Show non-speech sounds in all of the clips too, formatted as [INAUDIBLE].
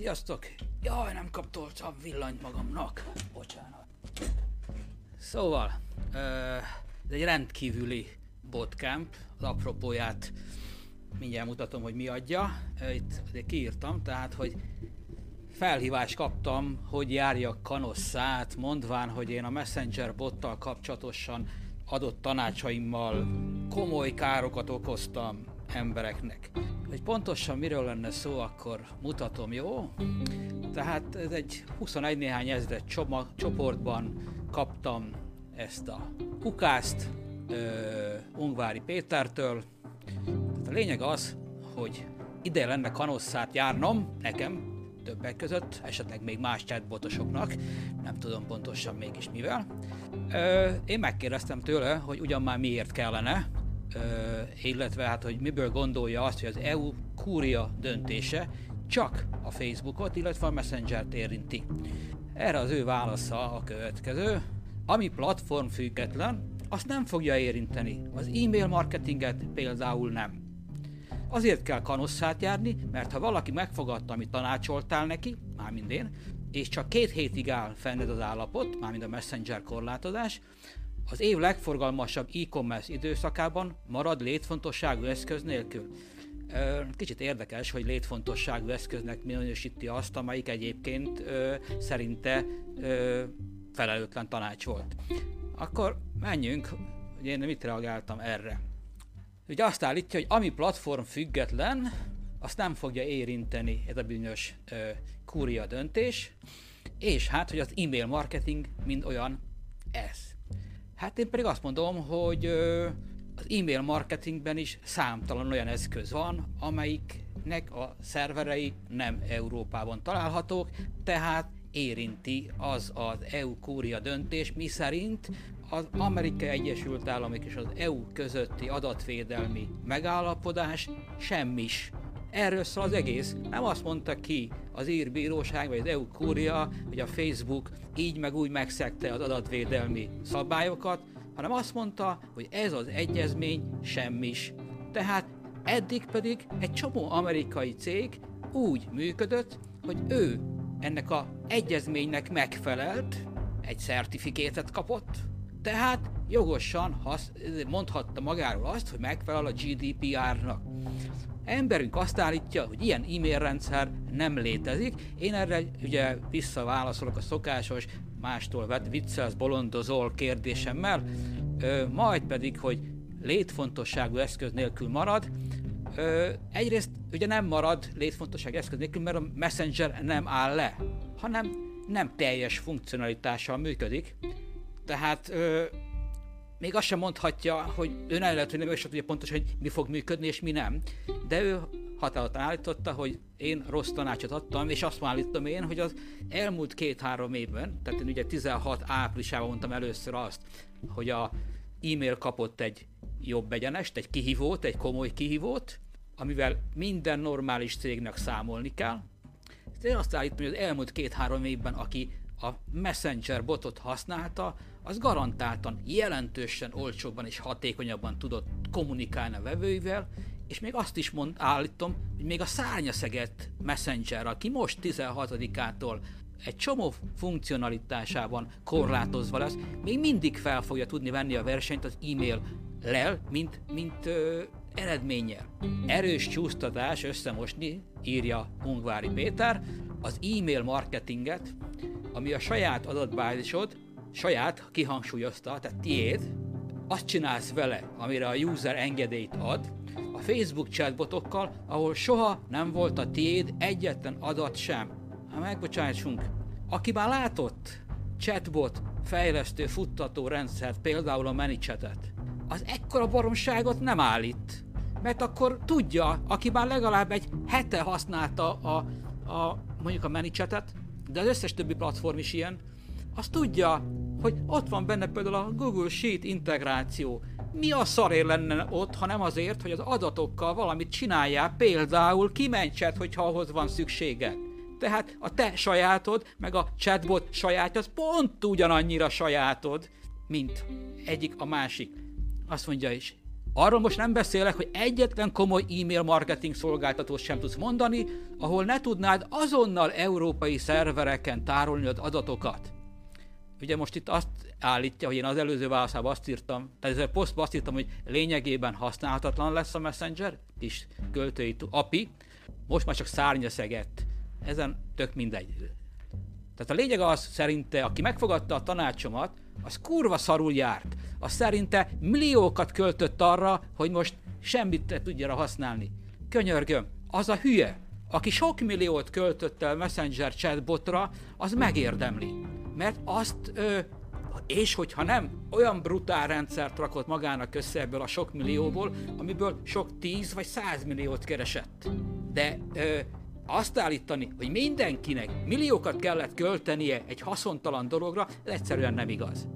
Sziasztok! Jaj, nem kaptoltam villanyt magamnak. Bocsánat. Szóval, ez egy rendkívüli bootcamp. Az apropóját mindjárt mutatom, hogy mi adja. Itt azért kiírtam, tehát, hogy felhívást kaptam, hogy járjak kanosszát, mondván, hogy én a Messenger bottal kapcsolatosan adott tanácsaimmal komoly károkat okoztam embereknek. Hogy pontosan miről lenne szó, akkor mutatom, jó? Tehát ez egy 21 néhány ezred csoma, csoportban kaptam ezt a kukást ö, Ungvári Pétertől. Tehát a lényeg az, hogy ide lenne kanosszát járnom, nekem, többek között, esetleg még más chatbotosoknak, nem tudom pontosan mégis mivel. Ö, én megkérdeztem tőle, hogy ugyan már miért kellene, illetve hát, hogy miből gondolja azt, hogy az EU kúria döntése csak a Facebookot, illetve a Messenger-t érinti. Erre az ő válasza a következő. Ami platform független, azt nem fogja érinteni. Az e-mail marketinget például nem. Azért kell kanosszát járni, mert ha valaki megfogadta, amit tanácsoltál neki, mármint én, és csak két hétig áll fenned az állapot, mármint a Messenger korlátozás, az év legforgalmasabb e-commerce időszakában marad létfontosságú eszköz nélkül. Kicsit érdekes, hogy létfontosságú eszköznek minősíti azt, amelyik egyébként szerinte felelőtlen tanács volt. Akkor menjünk, hogy én mit reagáltam erre. Ugye azt állítja, hogy ami platform független, azt nem fogja érinteni ez a bizonyos kúria döntés, és hát, hogy az e-mail marketing mind olyan ez. Hát én pedig azt mondom, hogy az e-mail marketingben is számtalan olyan eszköz van, amelyiknek a szerverei nem Európában találhatók, tehát érinti az az EU kúria döntés, mi szerint az Amerikai Egyesült Államok és az EU közötti adatvédelmi megállapodás semmis. Erről szól az egész. Nem azt mondta ki az ír bíróság vagy az EU kúria, hogy a Facebook így meg úgy megszegte az adatvédelmi szabályokat, hanem azt mondta, hogy ez az egyezmény semmis. Tehát eddig pedig egy csomó amerikai cég úgy működött, hogy ő ennek a egyezménynek megfelelt, egy szertifikétet kapott, tehát jogosan hasz, mondhatta magáról azt, hogy megfelel a GDPR-nak. Emberünk azt állítja, hogy ilyen e-mail rendszer nem létezik. Én erre ugye visszaválaszolok a szokásos, mástól vett viccelsz, bolondozol kérdésemmel, ö, majd pedig, hogy létfontosságú eszköz nélkül marad. Ö, egyrészt ugye nem marad létfontosságú eszköz nélkül, mert a Messenger nem áll le, hanem nem teljes funkcionalitással működik. Tehát ö, még azt sem mondhatja, hogy ő nem lehet, hogy nem is tudja pontosan, hogy mi fog működni és mi nem, de ő határozottan állította, hogy én rossz tanácsot adtam, és azt állítom én, hogy az elmúlt két-három évben, tehát én ugye 16 áprilisában mondtam először azt, hogy a e-mail kapott egy jobb egyenest, egy kihívót, egy komoly kihívót, amivel minden normális cégnek számolni kell. Én azt állítom, hogy az elmúlt két-három évben, aki a Messenger botot használta, az garantáltan jelentősen olcsóbban és hatékonyabban tudott kommunikálni a vevőivel, és még azt is mond, állítom, hogy még a szárnyaszeget Messenger, aki most 16-ától egy csomó funkcionalitásában korlátozva lesz, még mindig fel fogja tudni venni a versenyt az e-mail lel, mint, mint ö, eredménnyel. Erős csúsztatás összemosni, írja Ungvári Péter, az e-mail marketinget, ami a saját adatbázisod, saját, kihangsúlyozta, tehát tiéd, azt csinálsz vele, amire a user engedélyt ad, a Facebook chatbotokkal, ahol soha nem volt a tiéd egyetlen adat sem. Hát megbocsássunk, aki már látott chatbot fejlesztő futtató rendszert, például a ManyChat-et, az ekkora baromságot nem állít. Mert akkor tudja, aki már legalább egy hete használta a, a mondjuk a ManyChat-et, de az összes többi platform is ilyen, az tudja, hogy ott van benne például a Google Sheet integráció. Mi a szarért lenne ott, ha nem azért, hogy az adatokkal valamit csináljál, például kimentsed, hogyha ahhoz van szüksége. Tehát a te sajátod, meg a chatbot sajátja, az pont ugyanannyira sajátod, mint egyik a másik. Azt mondja is, Arról most nem beszélek, hogy egyetlen komoly e-mail marketing szolgáltatót sem tudsz mondani, ahol ne tudnád azonnal európai szervereken tárolni az adatokat. Ugye most itt azt állítja, hogy én az előző válaszában azt írtam, tehát ezzel posztban azt írtam, hogy lényegében használhatatlan lesz a Messenger, és költői API, most már csak szárnyaszegett. Ezen tök mindegy. Tehát a lényeg az szerinte, aki megfogadta a tanácsomat, az kurva szarul járt. Az szerinte milliókat költött arra, hogy most semmit ne tudja használni. Könyörgöm, az a hülye, aki sok milliót költött el Messenger chatbotra, az megérdemli. Mert azt, ö, és hogyha nem, olyan brutál rendszert rakott magának össze ebből a sok millióból, amiből sok tíz vagy száz milliót keresett. De ö, azt állítani, hogy mindenkinek milliókat kellett költenie egy haszontalan dologra, ez egyszerűen nem igaz.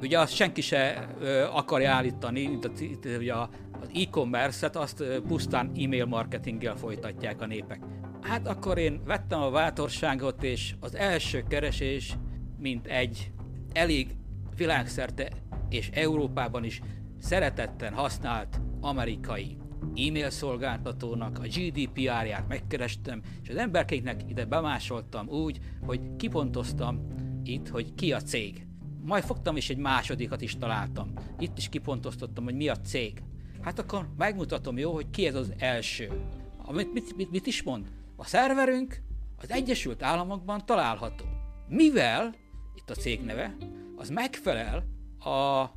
Ugye azt senki se ö, akarja állítani, mint a, ugye a, az e-commerce-et, azt ö, pusztán e-mail marketinggel folytatják a népek. Hát akkor én vettem a bátorságot, és az első keresés, mint egy elég világszerte és Európában is szeretetten használt amerikai e-mail szolgáltatónak a GDPR-ját megkerestem, és az emberkéknek ide bemásoltam úgy, hogy kipontoztam itt, hogy ki a cég. Majd fogtam és egy másodikat is találtam. Itt is kipontoztattam, hogy mi a cég. Hát akkor megmutatom jó, hogy ki ez az első. Amit mit, mit, mit is mond? A szerverünk az Egyesült Államokban található. Mivel, itt a cég neve, az megfelel a, a,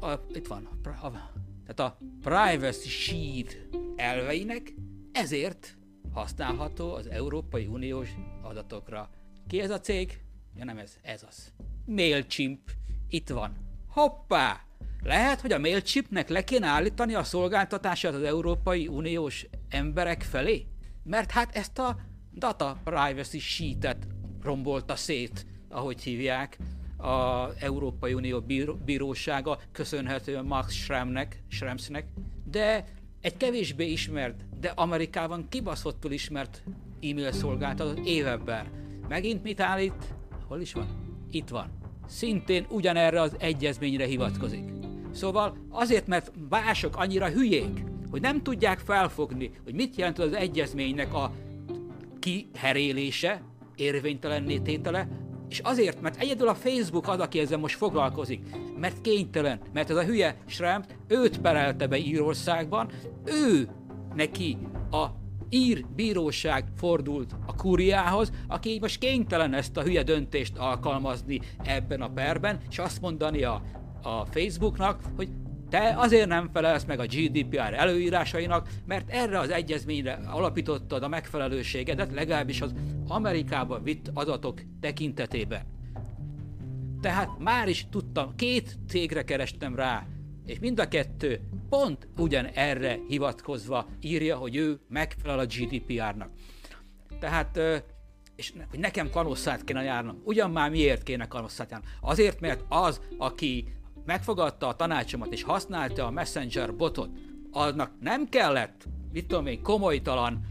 a itt van, a, a tehát a Privacy Shield elveinek, ezért használható az Európai Uniós adatokra. Ki ez a cég? Ja nem ez, ez az. MailChimp. Itt van. Hoppá! Lehet, hogy a MailChimpnek le kéne állítani a szolgáltatását az Európai Uniós emberek felé? Mert hát ezt a Data Privacy Sheet-et rombolta szét, ahogy hívják, az Európai Unió bírósága köszönhetően Max Schremnek, Schremsnek, de egy kevésbé ismert, de Amerikában kibaszottul ismert e-mail szolgáltató évebben. Megint mit állít? Hol is van? Itt van. Szintén ugyanerre az egyezményre hivatkozik. Szóval azért, mert mások annyira hülyék, hogy nem tudják felfogni, hogy mit jelent az egyezménynek a kiherélése, érvénytelenné tétele, és azért, mert egyedül a Facebook az, aki ezzel most foglalkozik, mert kénytelen, mert ez a hülye Schrem őt perelte be Írországban, ő neki a ír bíróság fordult a kuriához, aki most kénytelen ezt a hülye döntést alkalmazni ebben a perben, és azt mondani a, a Facebooknak, hogy te azért nem felelsz meg a GDPR előírásainak, mert erre az egyezményre alapítottad a megfelelőségedet, legalábbis az Amerikába vitt adatok tekintetében. Tehát már is tudtam, két cégre kerestem rá, és mind a kettő pont ugyan erre hivatkozva írja, hogy ő megfelel a GDPR-nak. Tehát, és hogy nekem kanosszát kéne járnom. Ugyan már miért kéne kanosszát járnom? Azért, mert az, aki megfogadta a tanácsomat és használta a Messenger botot, annak nem kellett, mit tudom én, komolytalan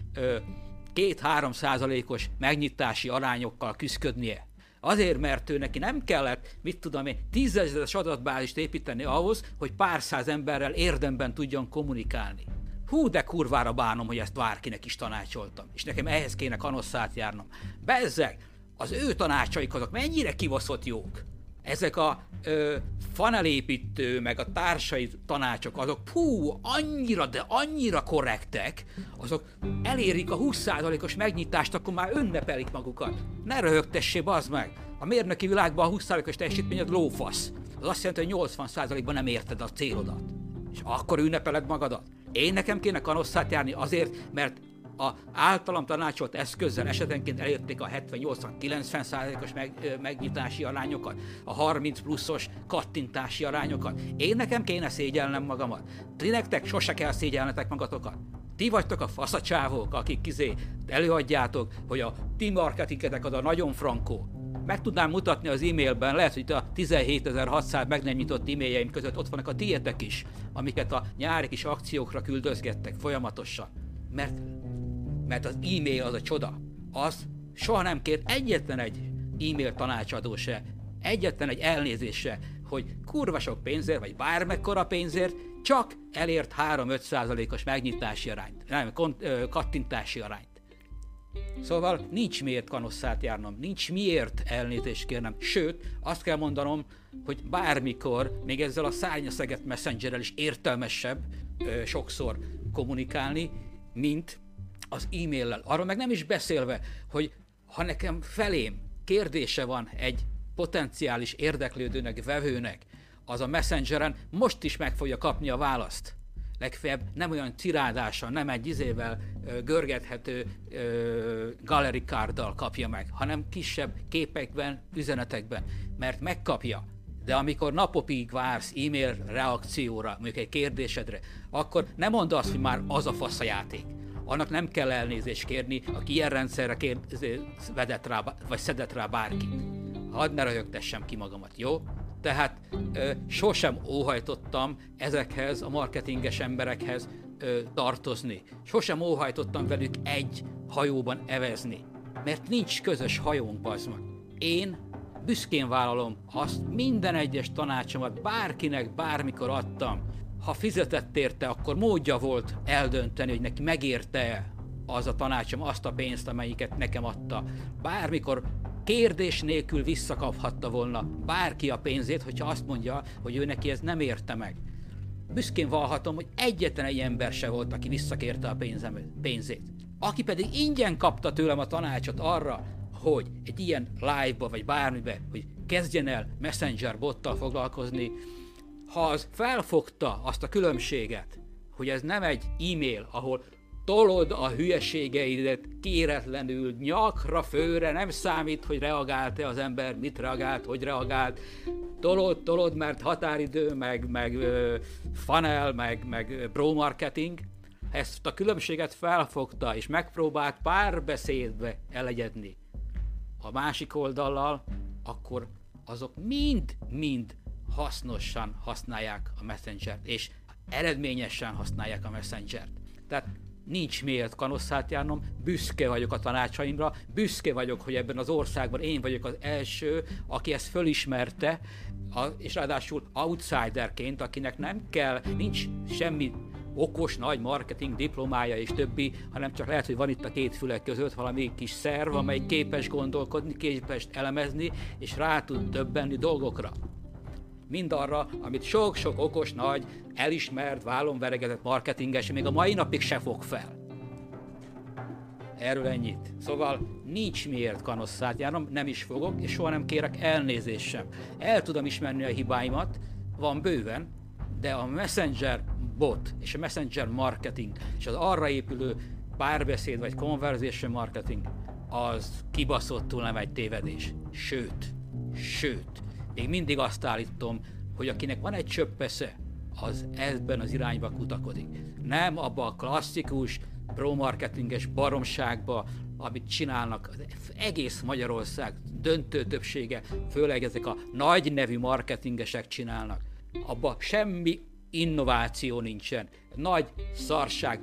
két-három százalékos megnyitási arányokkal küzdködnie. Azért, mert ő neki nem kellett, mit tudom én, tízezeres adatbázist építeni ahhoz, hogy pár száz emberrel érdemben tudjon kommunikálni. Hú, de kurvára bánom, hogy ezt bárkinek is tanácsoltam, és nekem ehhez kéne kanosszát járnom. Bezzeg, az ő tanácsaik azok mennyire kivaszott jók ezek a ö, fanelépítő, meg a társai tanácsok, azok pú, annyira, de annyira korrektek, azok elérik a 20%-os megnyitást, akkor már ünnepelik magukat. Ne röhögtessé, bazd meg! A mérnöki világban a 20%-os teljesítményed lófasz. Az azt jelenti, hogy 80%-ban nem érted a célodat. És akkor ünnepeled magadat. Én nekem kéne kanosszát járni azért, mert a általam tanácsolt eszközzel esetenként elérték a 70-80-90 százalékos meg, megnyitási arányokat, a 30 pluszos kattintási arányokat. Én nekem kéne szégyelnem magamat. Ti nektek sose kell szégyelnetek magatokat. Ti vagytok a faszacsávók, akik kizé előadjátok, hogy a ti marketingetek az a nagyon frankó. Meg tudnám mutatni az e-mailben, lehet, hogy a 17.600 meg nem nyitott e-mailjeim között ott vannak a tietek is, amiket a nyári kis akciókra küldözgettek folyamatosan. Mert mert az e-mail az a csoda. Az soha nem kér egyetlen egy e-mail tanácsadó se, egyetlen egy elnézés se, hogy kurva sok pénzért, vagy bármekkora pénzért csak elért 3-5 százalékos megnyitási arányt, nem, kont, ö, kattintási arányt. Szóval nincs miért kanosszát járnom, nincs miért elnézést kérnem, sőt, azt kell mondanom, hogy bármikor, még ezzel a szárnyaszeget messengerrel is értelmesebb ö, sokszor kommunikálni, mint az e-maillel. Arról meg nem is beszélve, hogy ha nekem felém kérdése van egy potenciális érdeklődőnek, vevőnek, az a messengeren most is meg fogja kapni a választ. Legfeljebb nem olyan cirádással, nem egy izével ö, görgethető gallery carddal kapja meg, hanem kisebb képekben, üzenetekben, mert megkapja. De amikor napokig vársz e-mail reakcióra, mondjuk egy kérdésedre, akkor nem mondd azt, hogy már az a fasz a játék annak nem kell elnézést kérni, aki ilyen rendszerre vedett rá, vagy szedett rá bárkit. Hadd ne röhögtessem ki magamat, jó? Tehát ö, sosem óhajtottam ezekhez a marketinges emberekhez ö, tartozni. Sosem óhajtottam velük egy hajóban evezni. Mert nincs közös hajónk, bazd. Én büszkén vállalom azt minden egyes tanácsomat bárkinek bármikor adtam, ha fizetett érte, akkor módja volt eldönteni, hogy neki megérte az a tanácsom, azt a pénzt, amelyiket nekem adta. Bármikor kérdés nélkül visszakaphatta volna bárki a pénzét, hogyha azt mondja, hogy ő neki ez nem érte meg. Büszkén vallhatom, hogy egyetlen egy ember se volt, aki visszakérte a pénzem, pénzét. Aki pedig ingyen kapta tőlem a tanácsot arra, hogy egy ilyen live-ba vagy bármibe, hogy kezdjen el Messenger bottal foglalkozni, ha az felfogta azt a különbséget, hogy ez nem egy e-mail, ahol tolod a hülyeségeidet kéretlenül, nyakra, főre, nem számít, hogy reagált-e az ember, mit reagált, hogy reagált, tolod, tolod, mert határidő, meg, meg funnel, meg, meg pro marketing, ezt a különbséget felfogta, és megpróbált párbeszédbe elegyedni. A másik oldallal, akkor azok mind-mind hasznosan használják a Messenger-t, és eredményesen használják a Messenger-t. Tehát nincs miért kanosszát járnom, büszke vagyok a tanácsaimra, büszke vagyok, hogy ebben az országban én vagyok az első, aki ezt fölismerte, és ráadásul outsiderként, akinek nem kell, nincs semmi okos, nagy marketing diplomája és többi, hanem csak lehet, hogy van itt a két fülek között valami kis szerv, amely képes gondolkodni, képes elemezni, és rá tud döbbenni dolgokra mindarra, amit sok-sok okos, nagy, elismert, vállon veregetett marketinges még a mai napig se fog fel. Erről ennyit. Szóval nincs miért kanosszát járnom, nem is fogok, és soha nem kérek elnézést sem. El tudom ismerni a hibáimat, van bőven, de a Messenger bot és a Messenger marketing és az arra épülő párbeszéd vagy conversation marketing az kibaszottul nem egy tévedés. Sőt, sőt, még mindig azt állítom, hogy akinek van egy csöppesze, az ebben az irányba kutakodik. Nem abba a klasszikus, pro-marketinges baromságba, amit csinálnak az egész Magyarország döntő többsége, főleg ezek a nagy nevű marketingesek csinálnak. Abba semmi innováció nincsen. Nagy szarság,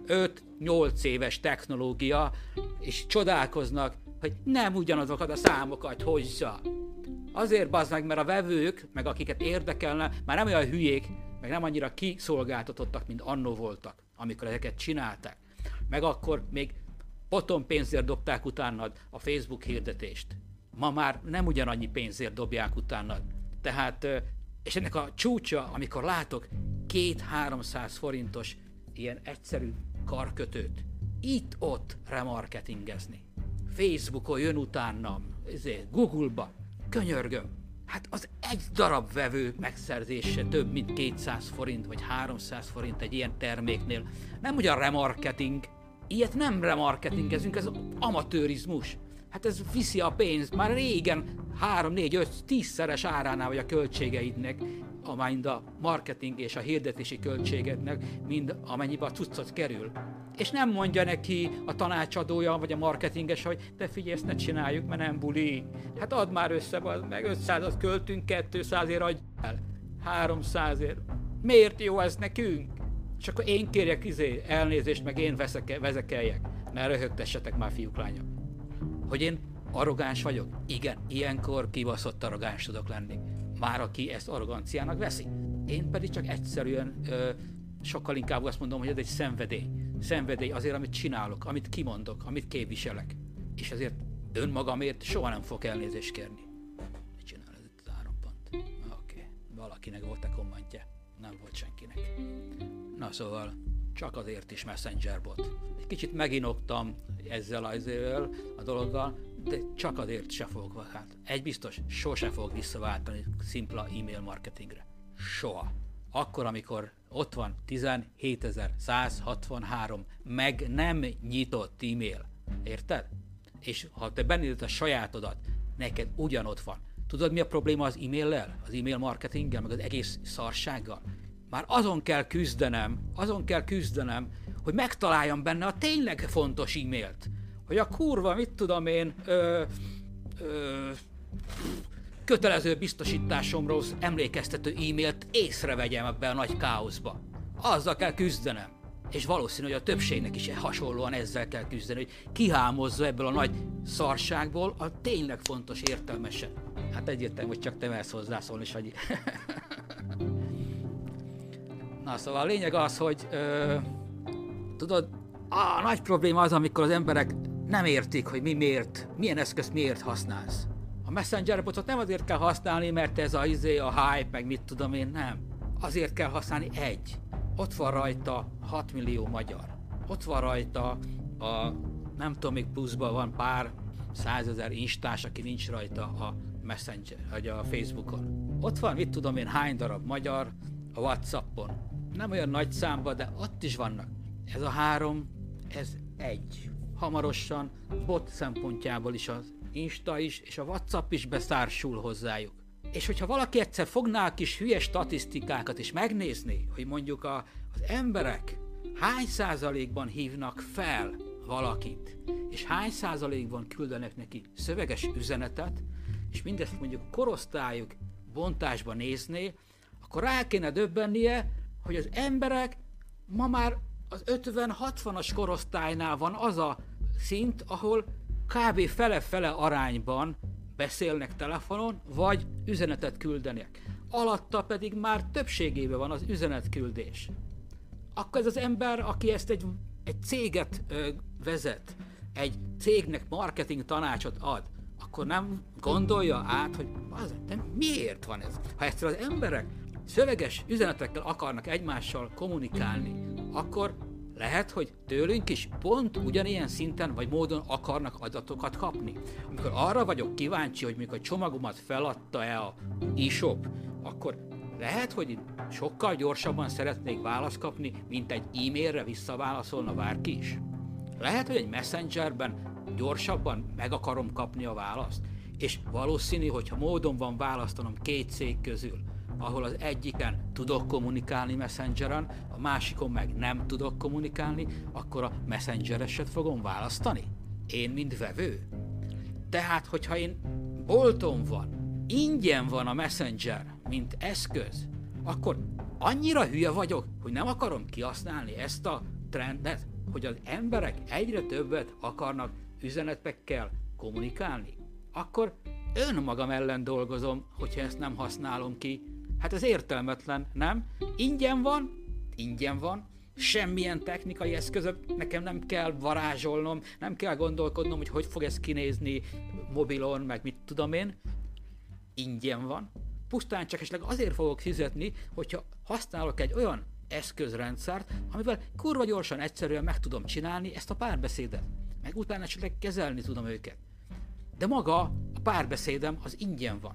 5-8 éves technológia, és csodálkoznak, hogy nem ugyanazokat a számokat hozza. Azért bazd meg, mert a vevők, meg akiket érdekelne, már nem olyan hülyék, meg nem annyira kiszolgáltatottak, mint annó voltak, amikor ezeket csinálták. Meg akkor még potom pénzért dobták utánad a Facebook hirdetést. Ma már nem ugyanannyi pénzért dobják utánad. Tehát, és ennek a csúcsa, amikor látok két-háromszáz forintos ilyen egyszerű karkötőt, itt-ott remarketingezni. Facebookon jön utánam, Google-ba, Könyörgöm, hát az egy darab vevő megszerzése több mint 200 forint vagy 300 forint egy ilyen terméknél. Nem ugyan remarketing, ilyet nem remarketingezünk, ez amatőrizmus. Hát ez viszi a pénzt, már régen 3, 4, 5, 10 szeres áránál vagy a költségeidnek, mind a marketing és a hirdetési költségednek, mind amennyibe a cuccot kerül. És nem mondja neki a tanácsadója vagy a marketinges, hogy te figyelj, ezt ne csináljuk, mert nem buli. Hát add már össze, meg 500-at költünk, 200-ért adj el. 300-ért. Miért jó ez nekünk? És akkor én kérjek izé, elnézést, meg én veszeke, vezekeljek. Ne röhögtessetek már, fiúk, lányok. Hogy én arrogáns vagyok? Igen, ilyenkor kibaszott arrogáns tudok lenni már aki ezt arroganciának veszi. Én pedig csak egyszerűen ö, sokkal inkább azt mondom, hogy ez egy szenvedély. Szenvedély azért, amit csinálok, amit kimondok, amit képviselek. És ezért önmagamért soha nem fog elnézést kérni. Mit csinál ez itt az három pont? Oké, okay. valakinek volt a kommentje, nem volt senkinek. Na szóval, csak azért is Messenger bot. Egy kicsit meginoktam ezzel az a dologgal, de csak azért se fogok, hát egy biztos, sose fog visszaváltani szimpla e-mail marketingre. Soha. Akkor, amikor ott van 17.163 meg nem nyitott e-mail. Érted? És ha te bennézed a sajátodat, neked ugyanott van. Tudod, mi a probléma az e-maillel, az e-mail marketinggel, meg az egész szarsággal? Már azon kell küzdenem, azon kell küzdenem, hogy megtaláljam benne a tényleg fontos e-mailt. Hogy a kurva, mit tudom én, ö, ö, kötelező biztosításomról emlékeztető e-mailt észrevegyem ebbe a nagy káoszba. Azzal kell küzdenem. És valószínű, hogy a többségnek is hasonlóan ezzel kell küzdeni, hogy kihámozza ebből a nagy szarságból a tényleg fontos értelmesen. Hát egyértelmű, hogy csak te mersz hozzászólni, Sanyi. [LAUGHS] Na szóval a lényeg az, hogy ö, tudod, a nagy probléma az, amikor az emberek nem értik, hogy mi miért, milyen eszközt miért használsz. A Messenger botot nem azért kell használni, mert ez a, izé, a hype, meg mit tudom én, nem. Azért kell használni egy. Ott van rajta 6 millió magyar. Ott van rajta a, nem tudom, még pluszban van pár százezer instás, aki nincs rajta a Messenger, vagy a Facebookon. Ott van, mit tudom én, hány darab magyar a Whatsappon. Nem olyan nagy számba, de ott is vannak. Ez a három, ez egy. Hamarosan bot szempontjából is az Insta is, és a WhatsApp is beszársul hozzájuk. És hogyha valaki egyszer fogná a kis hülye statisztikákat és megnézni, hogy mondjuk a, az emberek hány százalékban hívnak fel valakit, és hány százalékban küldenek neki szöveges üzenetet, és mindezt mondjuk korosztályuk bontásba nézné, akkor rá kéne döbbennie, hogy az emberek ma már az 50-60-as korosztálynál van az a szint, ahol kb. fele-fele arányban beszélnek telefonon, vagy üzenetet küldenek. Alatta pedig már többségében van az üzenetküldés. Akkor ez az ember, aki ezt egy, egy céget ö, vezet, egy cégnek marketing tanácsot ad, akkor nem gondolja át, hogy az, de miért van ez? Ha egyszer az emberek szöveges üzenetekkel akarnak egymással kommunikálni, akkor lehet, hogy tőlünk is pont ugyanilyen szinten vagy módon akarnak adatokat kapni. Amikor arra vagyok kíváncsi, hogy mikor a csomagomat feladta-e a e-shop, akkor lehet, hogy sokkal gyorsabban szeretnék választ kapni, mint egy e-mailre visszaválaszolna bárki is. Lehet, hogy egy messengerben gyorsabban meg akarom kapni a választ, és valószínű, hogyha módon van választanom két cég közül, ahol az egyiken tudok kommunikálni messengeren, a másikon meg nem tudok kommunikálni, akkor a messengereset fogom választani? Én, mint vevő? Tehát, hogyha én bolton van, ingyen van a messenger, mint eszköz, akkor annyira hülye vagyok, hogy nem akarom kihasználni ezt a trendet, hogy az emberek egyre többet akarnak üzenetekkel kommunikálni, akkor önmagam ellen dolgozom, hogyha ezt nem használom ki, Hát ez értelmetlen, nem? Ingyen van, ingyen van, semmilyen technikai eszközök, nekem nem kell varázsolnom, nem kell gondolkodnom, hogy hogy fog ez kinézni mobilon, meg mit tudom én. Ingyen van. Pusztán csak esetleg azért fogok fizetni, hogyha használok egy olyan eszközrendszert, amivel kurva gyorsan, egyszerűen meg tudom csinálni ezt a párbeszédet. Meg utána esetleg kezelni tudom őket. De maga a párbeszédem az ingyen van.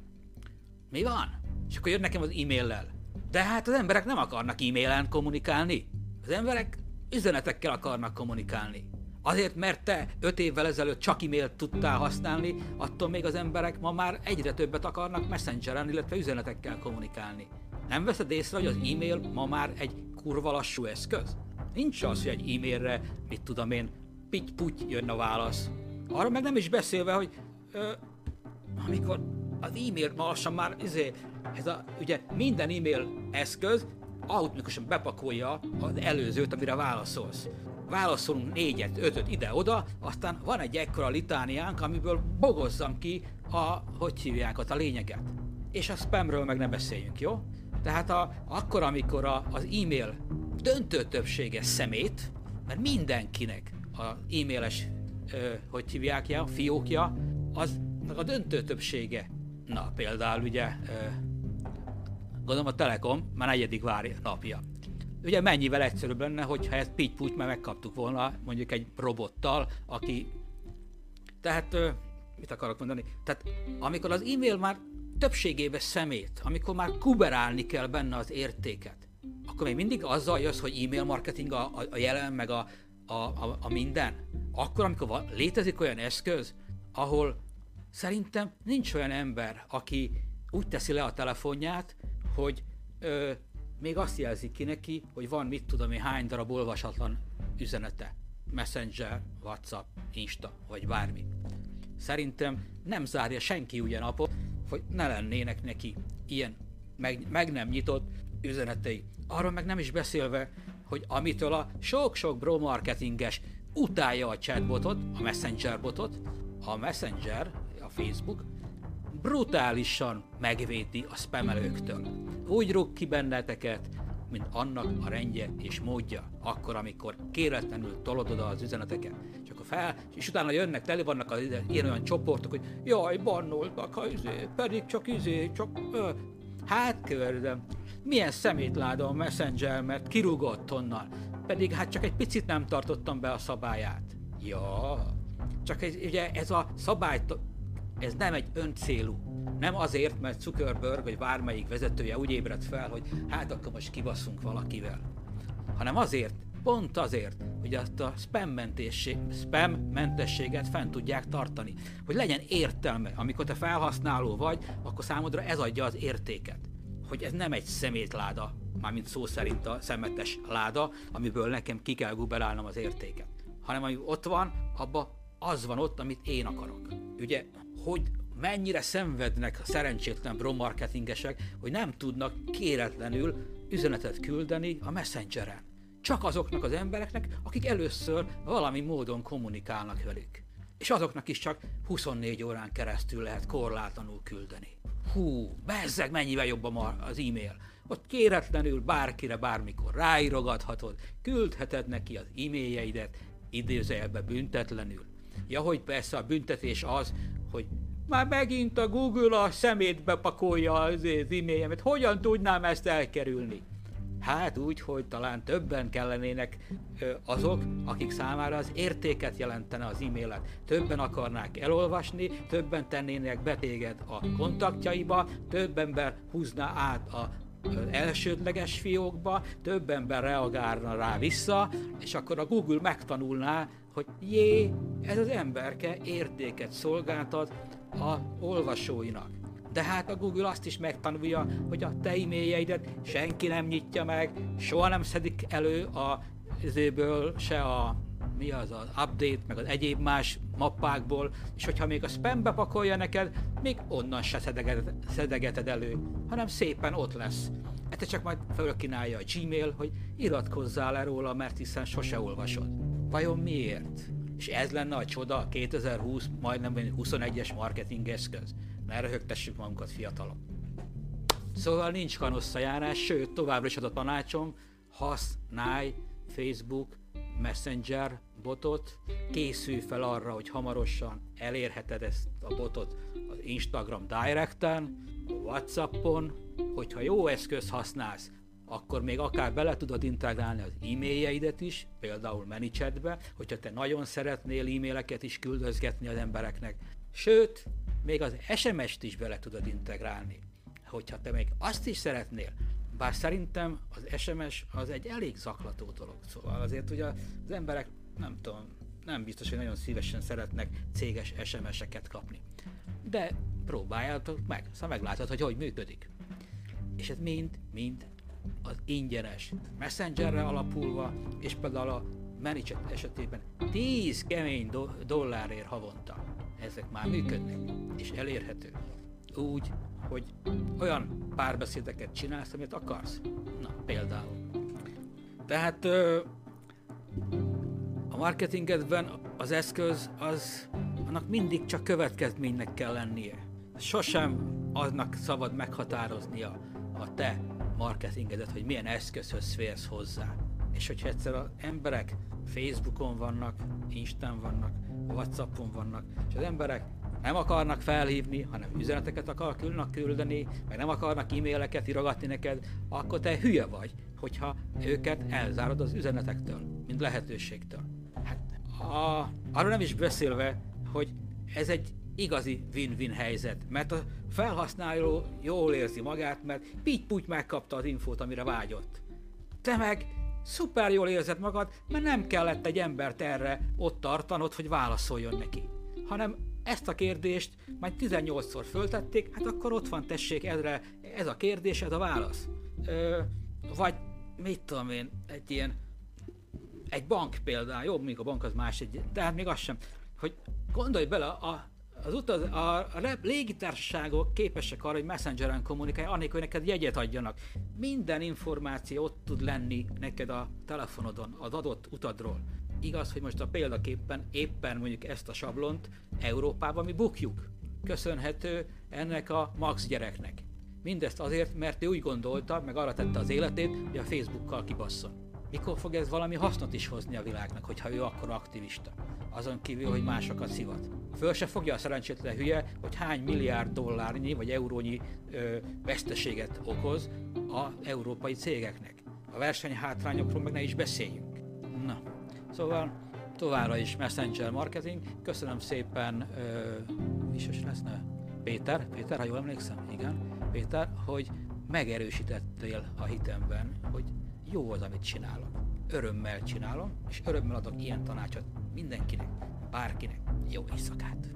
Mi van? És akkor jön nekem az e-maillel. De hát az emberek nem akarnak e-mailen kommunikálni. Az emberek üzenetekkel akarnak kommunikálni. Azért, mert te öt évvel ezelőtt csak e-mailt tudtál használni, attól még az emberek ma már egyre többet akarnak messengeren, illetve üzenetekkel kommunikálni. Nem veszed észre, hogy az e-mail ma már egy kurva lassú eszköz? Nincs az, hogy egy e-mailre, mit tudom én, pitty jön a válasz. Arra meg nem is beszélve, hogy ö, amikor az e-mail ma lassan már izé, ez a, ugye minden e-mail eszköz automatikusan bepakolja az előzőt, amire válaszolsz. Válaszolunk négyet, ötöt ide-oda, aztán van egy ekkora litániánk, amiből bogozzam ki a, hogy hívják ott a lényeget. És a spamről meg ne beszéljünk, jó? Tehát a, akkor, amikor a, az e-mail döntő többsége szemét, mert mindenkinek a e-mailes, ö, hogy hívják ja, fiókja, az a döntő többsége. Na, például ugye, ö, gondolom a Telekom már negyedik várja napja. Ugye mennyivel egyszerűbb lenne, hogyha ezt pitty mert megkaptuk volna mondjuk egy robottal, aki... Tehát, mit akarok mondani? Tehát amikor az e-mail már többségébe szemét, amikor már kuberálni kell benne az értéket, akkor még mindig azzal jössz, hogy e-mail marketing a, a, a jelen, meg a, a, a, a minden. Akkor, amikor van, létezik olyan eszköz, ahol szerintem nincs olyan ember, aki úgy teszi le a telefonját, hogy ö, még azt jelzik ki neki, hogy van mit tudom én hány darab olvasatlan üzenete. Messenger, WhatsApp, Insta, vagy bármi. Szerintem nem zárja senki ugyanapot, hogy ne lennének neki ilyen meg, meg nem nyitott üzenetei. Arról meg nem is beszélve, hogy amitől a sok-sok bro marketinges utálja a chatbotot, a messenger botot, a messenger, a Facebook, brutálisan megvédi a spamelőktől. Úgy rúg ki benneteket, mint annak a rendje és módja, akkor, amikor kéretlenül tolod oda az üzeneteket. Csak a fel, és utána jönnek, tele vannak az ilyen olyan csoportok, hogy jaj, bannoltak, ha izé, pedig csak izé, csak... Ö. Hát kérdem, milyen szemétláda a Messenger, mert kirúgott onnan, pedig hát csak egy picit nem tartottam be a szabályát. Ja, csak ez, ugye ez a szabály, ez nem egy öncélú. Nem azért, mert Zuckerberg vagy bármelyik vezetője úgy ébredt fel, hogy hát akkor most kibaszunk valakivel. Hanem azért, pont azért, hogy azt a spam, mentesség, spam mentességet fent tudják tartani. Hogy legyen értelme, amikor te felhasználó vagy, akkor számodra ez adja az értéket hogy ez nem egy szemétláda, mármint szó szerint a szemetes láda, amiből nekem ki kell gubelálnom az értéket, hanem ami ott van, abba az van ott, amit én akarok. Ugye, hogy mennyire szenvednek a szerencsétlen bromarketingesek, hogy nem tudnak kéretlenül üzenetet küldeni a messengeren. Csak azoknak az embereknek, akik először valami módon kommunikálnak velük. És azoknak is csak 24 órán keresztül lehet korlátlanul küldeni hú, bezzeg mennyivel jobb az e-mail. Ott kéretlenül bárkire bármikor ráírogathatod, küldheted neki az e-mailjeidet, idézőjelbe büntetlenül. Ja, hogy persze a büntetés az, hogy már megint a Google a szemétbe pakolja az e-mailjemet, hogyan tudnám ezt elkerülni? Hát úgy, hogy talán többen kellenének azok, akik számára az értéket jelentene az e-mailet. Többen akarnák elolvasni, többen tennének betéged a kontaktjaiba, több ember húzná át a elsődleges fiókba, több ember reagálna rá vissza, és akkor a Google megtanulná, hogy jé, ez az emberke értéket szolgáltat a olvasóinak. De hát a Google azt is megtanulja, hogy a te e-mailjeidet senki nem nyitja meg, soha nem szedik elő a izéből, se a mi az az update, meg az egyéb más mappákból, és hogyha még a spambe pakolja neked, még onnan se szedegeted, szedegeted elő, hanem szépen ott lesz. Ezt csak majd fölkínálja a Gmail, hogy iratkozzál le róla, mert hiszen sose olvasod. Vajon miért? És ez lenne a csoda 2020, majdnem 21-es marketing eszköz ne röhögtessük magunkat fiatalok. Szóval nincs kanosszajárás, sőt, továbbra is az a tanácsom, használj Facebook Messenger botot, készülj fel arra, hogy hamarosan elérheted ezt a botot az Instagram Directen, a Whatsappon, hogyha jó eszköz használsz, akkor még akár bele tudod integrálni az e-mailjeidet is, például ManyChatbe, hogyha te nagyon szeretnél e-maileket is küldözgetni az embereknek. Sőt, még az SMS-t is bele tudod integrálni. Hogyha te még azt is szeretnél, bár szerintem az SMS az egy elég zaklató dolog, szóval azért ugye az emberek nem tudom, nem biztos, hogy nagyon szívesen szeretnek céges SMS-eket kapni. De próbáljátok meg, szóval meglátod, hogy hogy működik. És ez mind, mind az ingyenes messengerre alapulva, és például a ManyChat esetében 10 kemény do- dollárért havonta ezek már működnek, és elérhető. Úgy, hogy olyan párbeszédeket csinálsz, amit akarsz. Na, például. Tehát a marketingedben az eszköz, az annak mindig csak következménynek kell lennie. Sosem aznak szabad meghatároznia a te marketingedet, hogy milyen eszközhöz félsz hozzá. És hogyha egyszer az emberek Facebookon vannak, Instán vannak, Whatsappon vannak, és az emberek nem akarnak felhívni, hanem üzeneteket akarnak küldeni, meg nem akarnak e-maileket írogatni neked, akkor te hülye vagy, hogyha őket elzárod az üzenetektől, mint lehetőségtől. Hát a, arról nem is beszélve, hogy ez egy igazi win-win helyzet, mert a felhasználó jól érzi magát, mert pitty megkapta az infót, amire vágyott. Te meg szuper jól érzed magad, mert nem kellett egy embert erre ott tartanod, hogy válaszoljon neki. Hanem ezt a kérdést majd 18-szor föltették, hát akkor ott van, tessék, ezre, ez a kérdés, ez a válasz. Ö, vagy mit tudom én, egy ilyen, egy bank például, jó, még a bank az más, egy, de hát még az sem, hogy gondolj bele, a, az utaz, a, a légitársaságok képesek arra, hogy messengeren kommunikálj, annélkül, hogy neked jegyet adjanak. Minden információ ott tud lenni neked a telefonodon, az adott utadról. Igaz, hogy most a példaképpen éppen mondjuk ezt a sablont Európában mi bukjuk. Köszönhető ennek a Max gyereknek. Mindezt azért, mert ő úgy gondolta, meg arra tette az életét, hogy a Facebookkal kibasszon. Mikor fog ez valami hasznot is hozni a világnak, hogyha ő akkor aktivista? Azon kívül, hogy másokat szivat. Föl se fogja a szerencsétlen hülye, hogy hány milliárd dollárnyi vagy eurónyi ö, veszteséget okoz az európai cégeknek. A versenyhátrányokról meg ne is beszéljünk. Szóval továbbra is Messenger Marketing. Köszönöm szépen, ö, is is lesz ne? Péter, Péter, ha jól emlékszem, igen, Péter, hogy megerősítettél a hitemben, hogy jó az, amit csinálok. Örömmel csinálom, és örömmel adok ilyen tanácsot mindenkinek, bárkinek. Jó éjszakát!